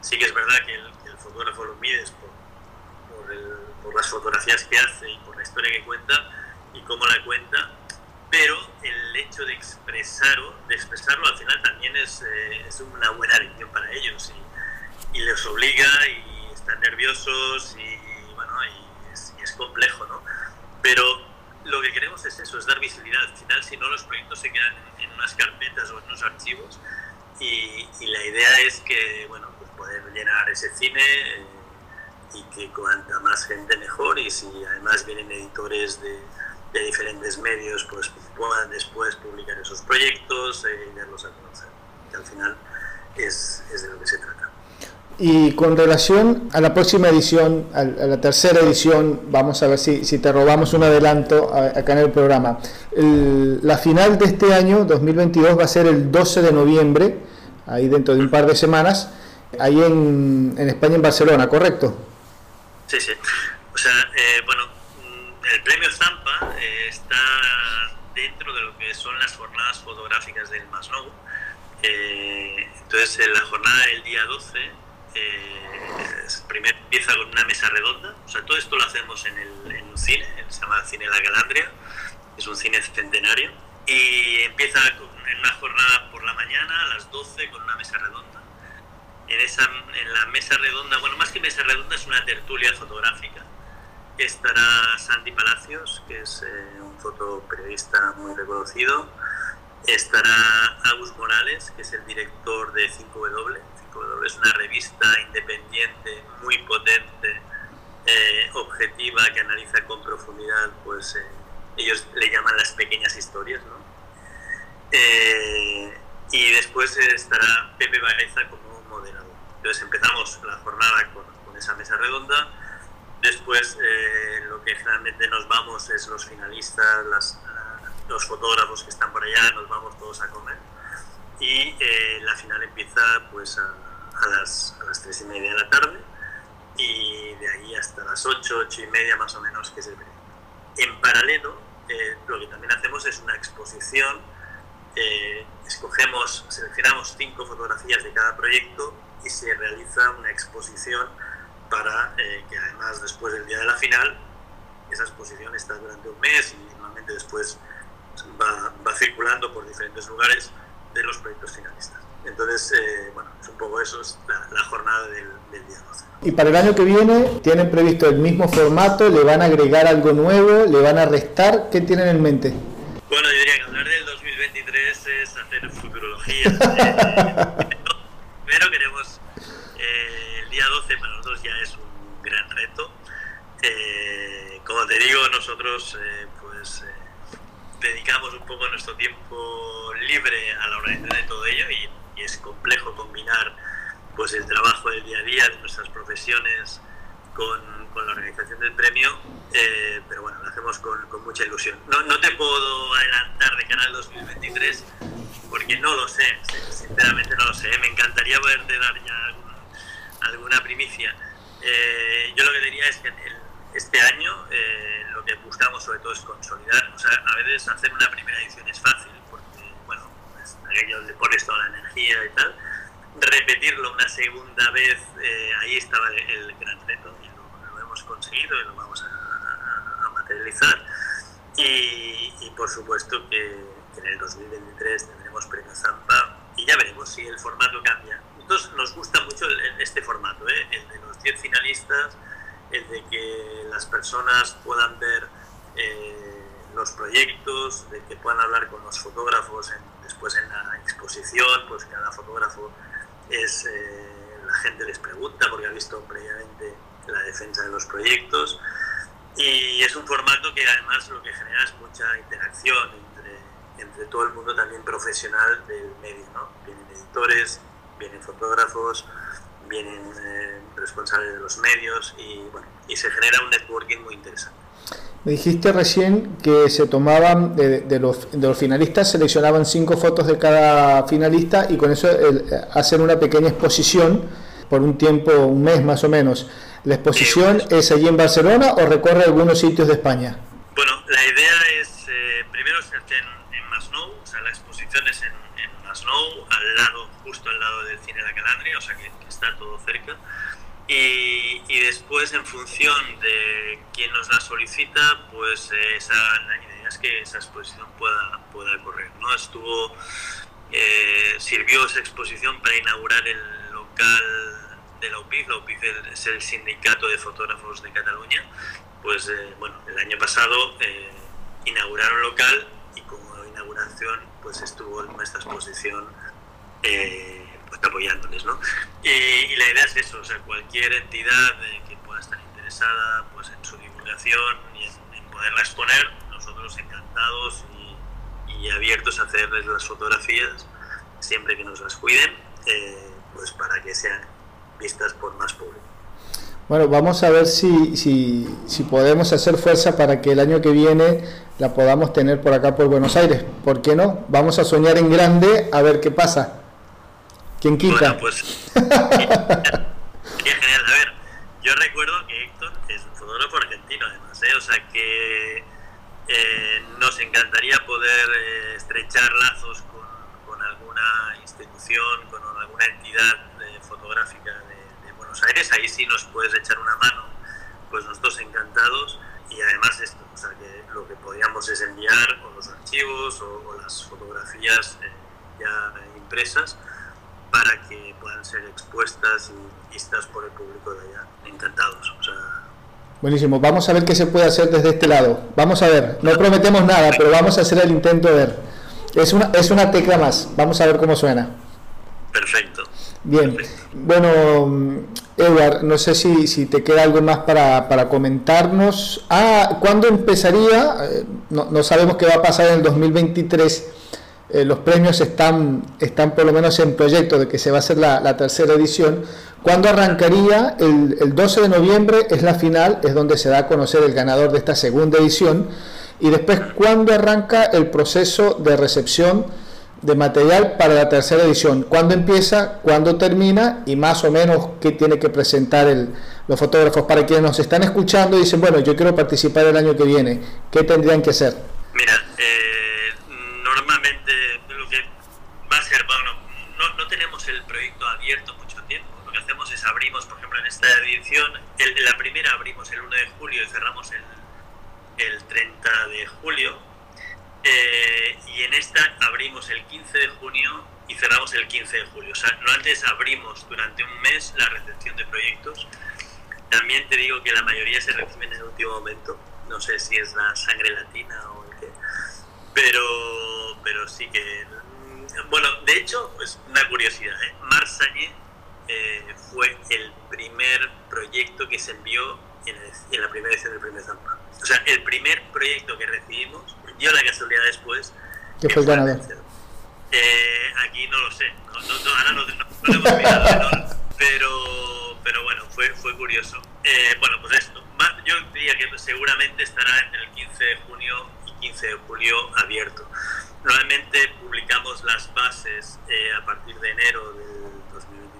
sí que es verdad que el, fotógrafo lo mides por, por, el, por las fotografías que hace y por la historia que cuenta y cómo la cuenta, pero el hecho de expresarlo, de expresarlo al final también es, eh, es una buena lección para ellos y, y, les obliga y están nerviosos y bueno, y es, y es, complejo, ¿no? Pero lo que queremos es eso, es dar visibilidad. Al final, si no, los proyectos se quedan en unas carpetas o en unos archivos y, y la idea es que, bueno, poder llenar ese cine eh, y que cuanta más gente mejor y si además vienen editores de de diferentes medios pues puedan después publicar esos proyectos eh, y darlos a conocer. Que al final es, es, de lo que se trata. Y con relación a la próxima edición, a la tercera edición, vamos a ver si, si te robamos un adelanto acá en el programa. El, la final de este año, 2022, va a ser el 12 de noviembre, ahí dentro de un par de semanas, ahí en, en España, en Barcelona, ¿correcto? Sí, sí. O sea, eh, bueno, el premio Zampa eh, está dentro de lo que son las jornadas fotográficas del Masnou. Eh, entonces, en la jornada del día 12, eh, primero empieza con una mesa redonda. O sea, todo esto lo hacemos en, el, en un cine, se llama Cine La Calandria, es un cine centenario. Y empieza con, en una jornada por la mañana a las 12 con una mesa redonda. En, esa, en la mesa redonda, bueno, más que mesa redonda, es una tertulia fotográfica estará Santi Palacios, que es eh, un fotoperiodista muy reconocido. Estará Agus Morales, que es el director de 5W. 5W es una revista independiente, muy potente, eh, objetiva, que analiza con profundidad, pues eh, ellos le llaman las pequeñas historias, ¿no? Eh, y después estará Pepe Baeza como. Entonces empezamos la jornada con, con esa mesa redonda. Después, eh, lo que generalmente nos vamos es los finalistas, las, los fotógrafos que están por allá, nos vamos todos a comer. Y eh, la final empieza pues a, a, las, a las 3 y media de la tarde. Y de ahí hasta las 8, 8 y media más o menos que es el En paralelo, eh, lo que también hacemos es una exposición, eh, escogemos, seleccionamos cinco fotografías de cada proyecto y se realiza una exposición para eh, que además después del día de la final, esa exposición está durante un mes y normalmente después va, va circulando por diferentes lugares de los proyectos finalistas. Entonces, eh, bueno, es un poco eso, es la, la jornada del, del, día 12. Y para el año que viene, ¿tienen previsto el mismo formato? ¿Le van a agregar algo nuevo? ¿Le van a restar? ¿Qué tienen en mente? Bueno, yo diría que hablar del 2023 es hacer futurología. eh, pero queremos, eh, el día 12 para nosotros ya es un gran reto. Eh, como te digo, nosotros eh, pues dedicamos un poco nuestro tiempo libre a la organización de todo ello y y es complejo combinar pues el trabajo del día a día de nuestras profesiones con, con la organización del premio, eh, pero bueno, lo hacemos con, con mucha ilusión. No, no, te puedo adelantar de Canal 2023 porque no lo sé, sinceramente no lo sé. Me encantaría poderte dar ya algún, alguna primicia. Eh, yo lo que diría es que el, este año sobre todo es consolidar. O sea, a veces hacer una primera edición es fácil, aquello le pones toda la energía y tal. Repetirlo una segunda vez, eh, ahí estaba el, el, gran reto y lo, lo, hemos conseguido y lo vamos a, a, a materializar. Y, y, por supuesto que, que, en el 2023 tendremos Premio Zampa y ya veremos si el formato cambia. Entonces nos gusta mucho el, este formato, ¿eh? el de los 10 finalistas, el de que las personas puedan ver eh, los proyectos, de que puedan hablar con los fotógrafos después en la exposición, pues cada fotógrafo es, eh, la gente les pregunta porque ha visto previamente la defensa de los proyectos y es un formato que además lo que genera es mucha interacción entre, entre todo el mundo también profesional del medio, ¿no? Vienen editores, vienen fotógrafos, vienen eh, responsables de los medios y, bueno, y se genera un networking muy interesante. Me dijiste recién que se tomaban de, de, los, de, los, finalistas, seleccionaban cinco fotos de cada finalista y con eso el, hacen una pequeña exposición por un tiempo, un mes más o menos. ¿La exposición es allí en Barcelona o recorre algunos sitios de España? Bueno, la idea es, eh, primero se hace en, en, Masnou, o sea, la exposición es en, en Masnou, al lado, justo al lado del Cine La Calandria, o sea, que, que está todo cerca. Y, y, después en función de quién nos la solicita pues eh, esa, la idea es que esa exposición pueda, pueda correr ¿no? estuvo eh, sirvió esa exposición para inaugurar el local de la UPIF la UPIF es el sindicato de fotógrafos de Cataluña pues eh, bueno el año pasado eh, inauguraron local y como inauguración pues estuvo esta exposición eh, pues, apoyándoles, ¿no? Y, y, la idea es eso, o sea, cualquier entidad eh, que pueda estar interesada pues, en su divulgación y en, en poderla exponer, nosotros encantados y, y, abiertos a hacerles las fotografías, siempre que nos las cuiden, eh, pues para que sean vistas por más público. Bueno, vamos a ver si, si, si podemos hacer fuerza para que el año que viene la podamos tener por acá por Buenos Aires. ¿Por qué no? Vamos a soñar en grande a ver qué pasa. ¿Quién quita? Bueno, pues sería genial. A ver, yo recuerdo que Héctor es un fotógrafo argentino además, ¿eh? o sea que eh, nos encantaría poder eh, estrechar lazos con, alguna institución, con alguna entidad eh, fotográfica de, Buenos Aires. Ahí sí nos puedes echar una mano, pues nosotros encantados. Y además esto, o sea que lo que podríamos es enviar o los archivos o, o las fotografías eh, ya impresas para que puedan ser expuestas y vistas por el público de allá. Encantados. O sea, Buenísimo, vamos a ver qué se puede hacer desde este lado. Vamos a ver, no prometemos nada, pero vamos a hacer el intento de ver. Es una, es una tecla más, vamos a ver cómo suena. Perfecto. Bien, Perfecto. bueno, Edward, no sé si, si te queda algo más para, para comentarnos. Ah, ¿cuándo empezaría? Eh, no, no sabemos qué va a pasar en el 2023 eh, los premios están, están por lo menos en proyecto de que se va a hacer la, tercera edición. ¿Cuándo arrancaría? El, el 12 de noviembre es la final, es donde se da a conocer el ganador de esta segunda edición. Y después, ¿cuándo arranca el proceso de recepción de material para la tercera edición? ¿Cuándo empieza? ¿Cuándo termina? Y más o menos qué tiene que presentar el, los fotógrafos para quienes nos están escuchando y dicen, bueno, yo quiero participar el año que viene. ¿Qué tendrían que hacer? Mira, eh, normalmente lo que va a ser, bueno, no, no tenemos el proyecto abierto mucho tiempo. Lo que hacemos es abrimos, por ejemplo, en esta edición, el, la primera abrimos el 1 de julio y cerramos el el 30 de julio eh, y en esta abrimos el 15 de junio y cerramos el 15 de julio. O sea, no antes abrimos durante un mes la recepción de proyectos. También te digo que la mayoría se reciben en el último momento. No sé si es la sangre latina o el qué. Pero, pero sí que... Bueno, de hecho, es una curiosidad. ¿eh? Marsañé eh, fue el primer proyecto que se envió en, en la primera edición del primer Zampa. O sea, el primer proyecto que recibimos dio la casualidad después. ¿Qué fue el ganador? Eh, aquí no lo sé, no, no, no ahora no, lo hemos mirado, pero, pero bueno, fue, fue curioso. Eh, bueno, pues esto, yo diría que seguramente estará entre el 15 de junio y 15 de julio abierto. Normalmente publicamos las bases eh, a partir de enero del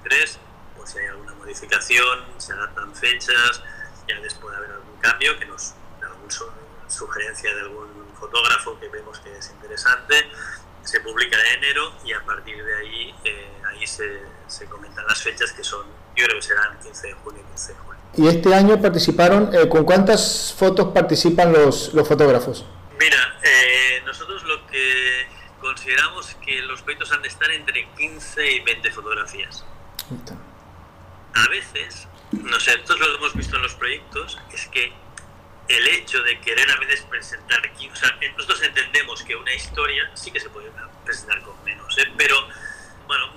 2023, por si hay alguna modificación, se adaptan fechas, ya después puede haber algún cambio que nos sugerencia de algún fotógrafo que vemos que es interesante, se publica en enero y a partir de ahí, eh, ahí se, se, comentan las fechas que son, yo creo que serán 15 de junio y 15 de julio. ¿Y este año participaron, eh, con cuántas fotos participan los, los fotógrafos? Mira, eh, nosotros lo que consideramos que los proyectos han de estar entre 15 y 20 fotografías. A veces, nosotros lo que hemos visto en los proyectos es que el hecho de querer a veces presentar, o sea, nosotros entendemos que una historia sí que se puede presentar con menos, ¿eh? pero bueno,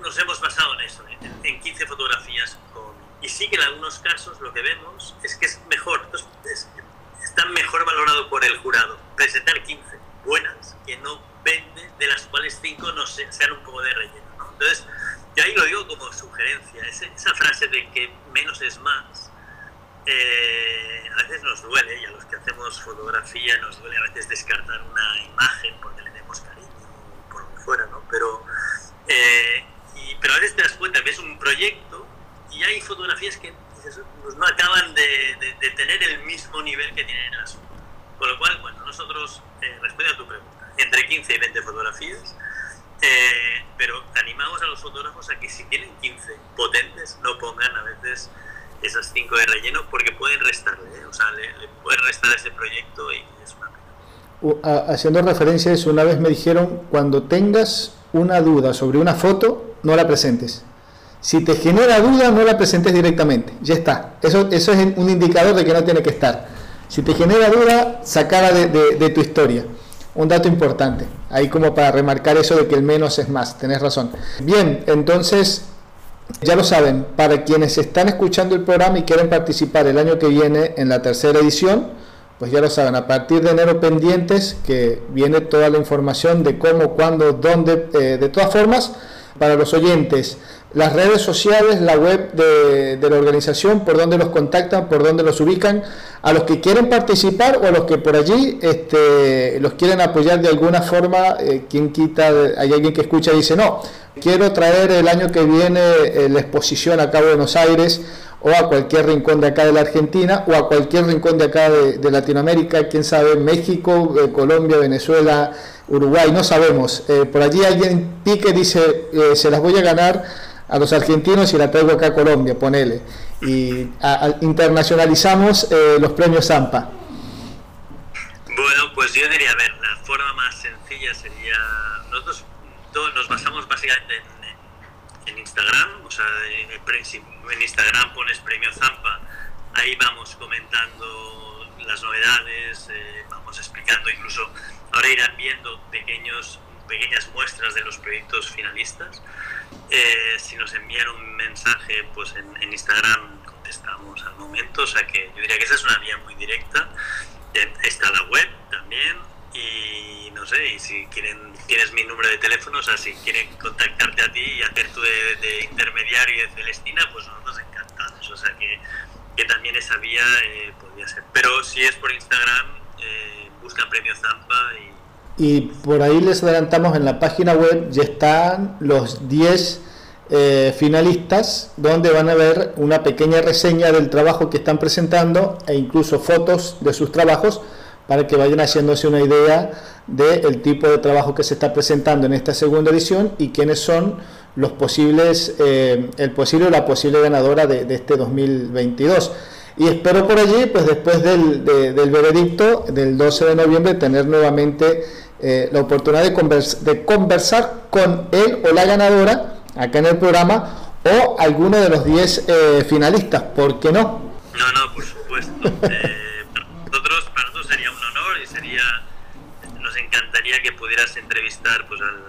nos, hemos basado en eso, en, 15 fotografías con, y sí que en algunos casos lo que vemos es que es mejor, es, está mejor valorado por el jurado presentar 15 buenas que no 20 de las cuales 5 no sean un poco de relleno. Entonces, yo ahí lo digo como sugerencia, esa frase de que menos es más, eh, a veces nos duele, y a los que hacemos fotografía nos duele a veces descartar una imagen porque le demos cariño por lo fuera, ¿no? Pero, eh, y, pero a veces te das cuenta, ves un proyecto y hay fotografías que pues no acaban de, de, de, tener el mismo nivel que tienen en las Con lo cual, bueno, nosotros, eh, a tu pregunta, entre 15 y 20 fotografías, eh, pero animamos a los fotógrafos a que si tienen 15 potentes, no pongan a veces esas cinco de relleno porque pueden restarle, ¿eh? o sea, le, le, pueden restar ese proyecto y es una pena. Haciendo referencia a eso, una vez me dijeron, cuando tengas una duda sobre una foto, no la presentes. Si te genera duda, no la presentes directamente. Ya está. Eso, eso es un indicador de que no tiene que estar. Si te genera duda, sacala de tu historia. Un dato importante. Ahí como para remarcar eso de que el menos es más. Tenés razón. Bien, entonces ya lo saben, para quienes están escuchando el programa y quieren participar el año que viene en la tercera edición, pues ya lo saben, a partir de enero pendientes, que viene toda la información de cómo, cuándo, dónde, eh, de todas formas, para los oyentes, las redes sociales, la web de, la organización, por dónde los contactan, por dónde los ubican, a los que quieren participar o a los que por allí este, los quieren apoyar de alguna forma, eh, quien quita, hay alguien que escucha y dice, no, quiero traer el año que viene eh, la exposición acá a Buenos Aires o a cualquier rincón de acá de la Argentina o a cualquier rincón de acá de, Latinoamérica, quién sabe, México, eh, Colombia, Venezuela, Uruguay, no sabemos. Eh, por allí alguien pique, dice, se las voy a ganar a los argentinos y la traigo acá a Colombia, ponele. Y internacionalizamos eh, los premios Zampa. Bueno, pues yo diría, a ver, la forma más sencilla sería, nosotros todos nos basamos básicamente en, en Instagram, o sea, en, en Instagram pones premio Zampa, ahí vamos comentando las novedades, eh, vamos explicando incluso, ahora irán viendo pequeños pequeñas muestras de los proyectos finalistas. Eh, si nos envían un mensaje, pues en, en, Instagram contestamos al momento. O sea que yo diría que esa es una vía muy directa. Eh, está la web también. y no sé, y si quieren, tienes mi número de teléfono, o sea, si quieren contactarte a ti y hacer tú de, intermediario y de Celestina, pues nosotros encantados, o sea que, que también esa vía eh, podría ser. Pero si es por Instagram, eh, busca Premio Zampa y... Y por ahí les adelantamos en la página web, ya están los 10 eh, finalistas, donde van a ver una pequeña reseña del trabajo que están presentando e incluso fotos de sus trabajos para que vayan haciéndose una idea del tipo de trabajo que se está presentando en esta segunda edición y quiénes son los posibles, eh, el posible o la posible ganadora de, este 2022. Y espero por allí, pues después del, del veredicto del 12 de noviembre, tener nuevamente eh, la oportunidad de, de conversar con él o la ganadora acá en el programa o alguno de los 10 eh, finalistas, ¿por qué no? No, no, por supuesto. nosotros, para nosotros sería un honor y sería, nos encantaría que pudieras entrevistar pues al,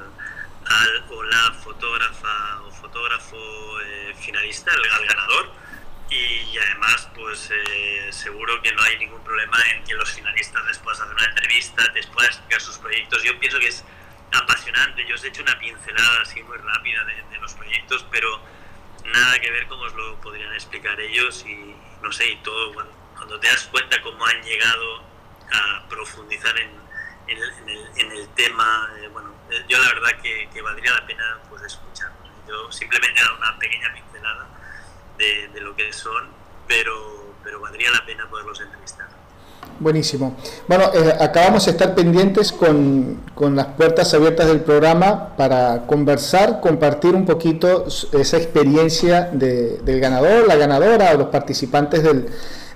al o la fotógrafa o fotógrafo eh, finalista, al, ganador. Y, además, pues eh, seguro que no hay ningún problema en que los finalistas de hacer una entrevista, después de explicar sus proyectos. Yo pienso que es apasionante. Yo os he hecho una pincelada así muy rápida de, los proyectos, pero nada que ver cómo os lo podrían explicar ellos y no sé, y todo cuando te das cuenta cómo han llegado a profundizar en, el, tema, eh, bueno, eh, yo la verdad que, valdría la pena pues. Yo simplemente he una pequeña pincelada de, de lo que son, pero, pero valdría la pena poderlos entrevistar. Buenísimo. Bueno, eh, acabamos de estar pendientes con, con, las puertas abiertas del programa para conversar, compartir un poquito esa experiencia de, del ganador, la ganadora o los participantes del,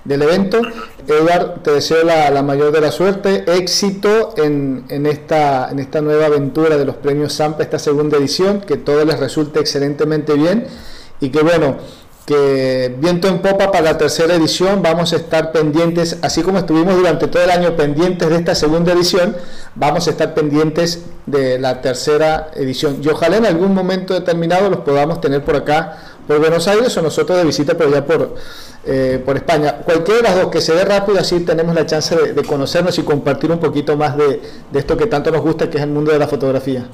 del evento. Edward, te deseo la, mayor de la suerte, éxito en, en, esta, en esta nueva aventura de los premios SAMPA, esta segunda edición, que todo les resulte excelentemente bien y que bueno, que viento en popa para la tercera edición, vamos a estar pendientes, así como estuvimos durante todo el año pendientes de esta segunda edición, vamos a estar pendientes de la tercera edición y ojalá en algún momento determinado los podamos tener por acá por Buenos Aires o nosotros de visita por allá por, eh, por España. Cualquiera de las dos que se dé rápido, así tenemos la chance de, conocernos y compartir un poquito más de, esto que tanto nos gusta, que es el mundo de la fotografía.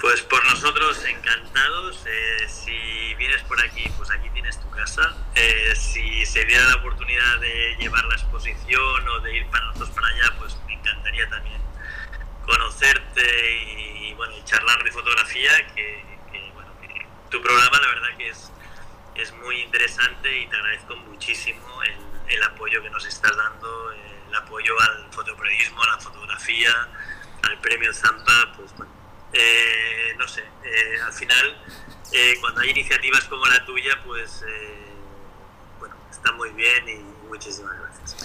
Pues por se diera la oportunidad de llevar la exposición o de ir para nosotros para allá, pues me encantaría también conocerte y, bueno, charlar de fotografía, que tu programa la verdad que es, es muy interesante y te agradezco muchísimo el, el apoyo que nos estás dando, el apoyo al fotoperiodismo, a la fotografía, al premio Zampa, pues bueno, eh, no sé, eh, al final eh, cuando hay iniciativas como la tuya, pues bueno, está muy bien y muchísimas gracias.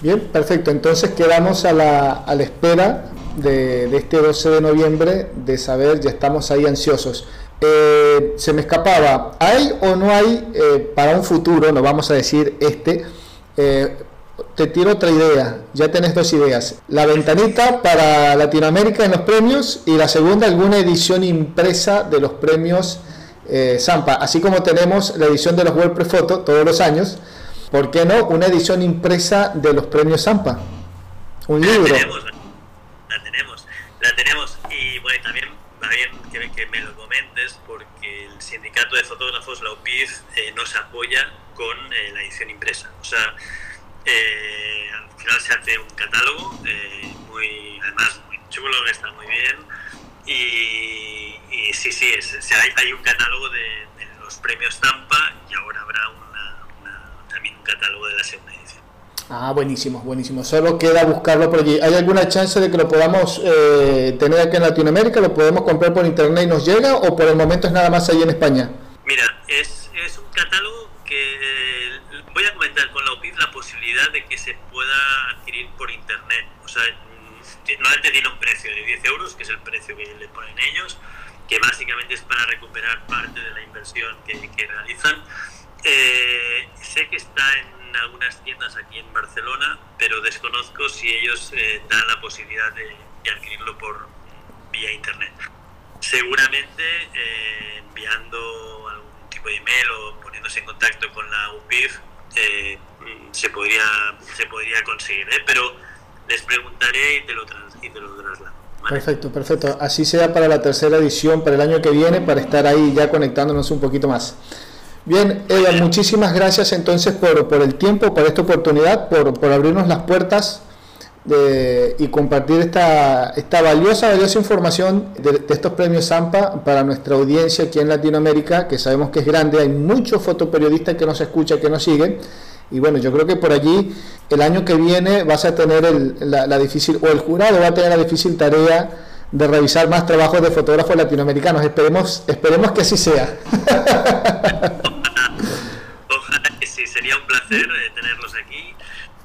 Bien, perfecto. Entonces quedamos a la, a la espera de, de, este 12 de noviembre de saber, ya estamos ahí ansiosos. Eh, se me escapaba, ¿hay o no hay eh, para un futuro, no vamos a decir este, eh, te tiro otra idea, ya tenés dos ideas, la ventanita para Latinoamérica en los premios y la segunda alguna edición impresa de los premios Zampa, así como tenemos la edición de los WordPress Photo todos los años, ¿por qué no una edición impresa de los premios Zampa? Un libro. La tenemos, la tenemos, la tenemos y bueno, también va bien que, que me lo porque el sindicato de fotógrafos, la UPIF, eh, nos apoya con eh, la edición impresa. O sea, eh, al final se hace un catálogo, muy, además muy chulo, que está muy bien. Y, sí, sí, hay, un catálogo de, los premios Tampa y ahora habrá también un catálogo de la segunda edición. Ah, buenísimo, buenísimo. Solo queda buscarlo por allí. ¿Hay alguna chance de que lo podamos eh, tener aquí en Latinoamérica? ¿Lo podemos comprar por internet y nos llega? ¿O por el momento es nada más ahí en España? Mira, es, es un catálogo que eh, voy a comentar con la UPIF la posibilidad de que se pueda adquirir por internet. O sea, mm, normalmente tiene un precio de 10 euros, que es el precio que le ponen ellos, que básicamente es para recuperar parte de la inversión que, que realizan. Eh, sé que está en algunas tiendas aquí en Barcelona, pero desconozco si ellos eh, dan la posibilidad de, adquirirlo por vía internet. Seguramente eh, enviando algún tipo de email o poniéndose en contacto con la UPIF eh, se podría se podría conseguir, pero les preguntaré y te lo, y te lo traslado. Perfecto, perfecto. Así sea para la tercera edición, para el año que viene, para estar ahí ya conectándonos un poquito más. Bien, Eva, muchísimas gracias entonces por, por, el tiempo, por esta oportunidad, por, por abrirnos las puertas de, y compartir esta, esta valiosa, valiosa información de, de, estos premios Zampa para nuestra audiencia aquí en Latinoamérica, que sabemos que es grande, hay muchos fotoperiodistas que nos escuchan, que nos siguen. Y bueno, yo creo que por allí el año que viene vas a tener el, la, la difícil, o el jurado va a tener la difícil tarea de revisar más trabajos de fotógrafos latinoamericanos. Esperemos, esperemos que así sea. Ojalá que sí, sería un placer eh, tenerlos aquí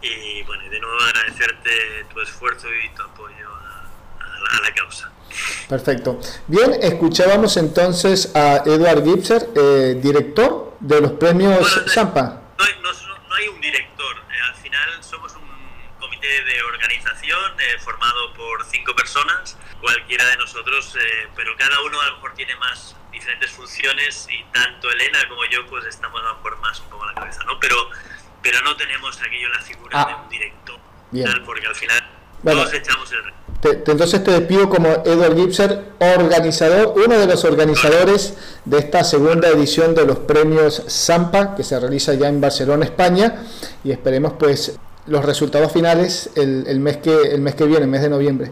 y bueno, de nuevo agradecerte tu esfuerzo y tu apoyo a, a, a la causa. Perfecto. Bien, escuchábamos entonces a Edward Gipser, eh, director de los premios bueno, Zampa. No, no, no, hay un director, eh, al final somos un comité de organización eh, formado por cinco personas, cualquiera de nosotros, eh, pero cada uno a lo mejor tiene más diferentes funciones y tanto Elena como yo pues estamos a lo mejor más un poco a la cabeza, ¿no? Pero, pero no tenemos aquello la figura ah, de un director, tal, porque al final bueno. todos echamos el te, entonces te despido como Edward Gipser, organizador, uno de los organizadores de esta segunda edición de los premios Zampa, que se realiza ya en Barcelona, España, y esperemos pues los resultados finales el, el mes, que, el mes que viene, el mes de noviembre.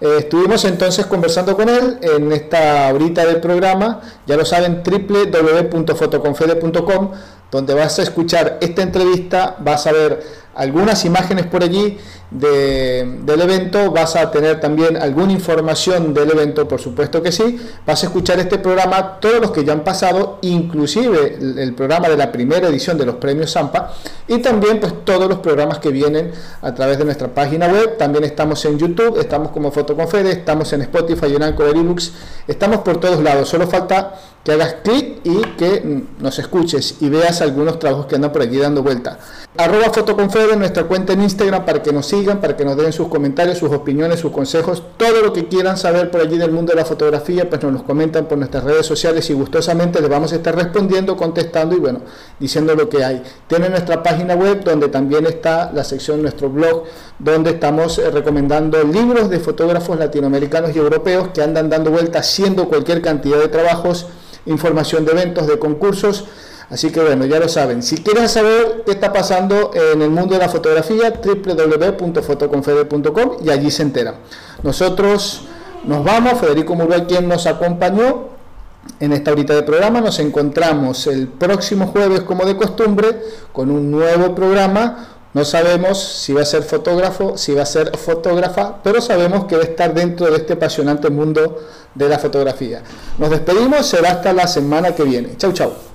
Eh, estuvimos entonces conversando con él en esta horita del programa, ya lo saben, www.fotoconfede.com, donde vas a escuchar esta entrevista, vas a ver algunas imágenes por allí de, del evento, vas a tener también alguna información del evento, por supuesto que sí, vas a escuchar este programa, todos los que ya han pasado, inclusive el, programa de la primera edición de los premios Zampa y también pues todos los programas que vienen a través de nuestra página web, también estamos en YouTube, estamos como Fotoconfede, estamos en Spotify en Anchor Linux, estamos por todos lados, solo falta que hagas clic y que nos escuches y veas algunos trabajos que andan por aquí dando vuelta. Arroba Fotoconfede, nuestra cuenta en Instagram para que nos sigan, para que nos den sus comentarios, sus opiniones, sus consejos, todo lo que quieran saber por allí del mundo de la fotografía, pues nos los comentan por nuestras redes sociales y gustosamente les vamos a estar respondiendo, contestando y bueno, diciendo lo que hay. Tienen nuestra página web donde también está la sección nuestro blog, donde estamos eh, recomendando libros de fotógrafos latinoamericanos y europeos que andan dando vuelta haciendo cualquier cantidad de trabajos información de eventos, de concursos. Así que bueno, ya lo saben. Si quieren saber qué está pasando en el mundo de la fotografía, www.fotoconfede.com y allí se enteran. Nosotros nos vamos, Federico Murray quien nos acompañó en esta horita de programa. Nos encontramos el próximo jueves como de costumbre con un nuevo programa. No sabemos si va a ser fotógrafo, si va a ser fotógrafa, pero sabemos que va a estar dentro de este apasionante mundo de la fotografía. Nos despedimos, será hasta la semana que viene. Chau, chau.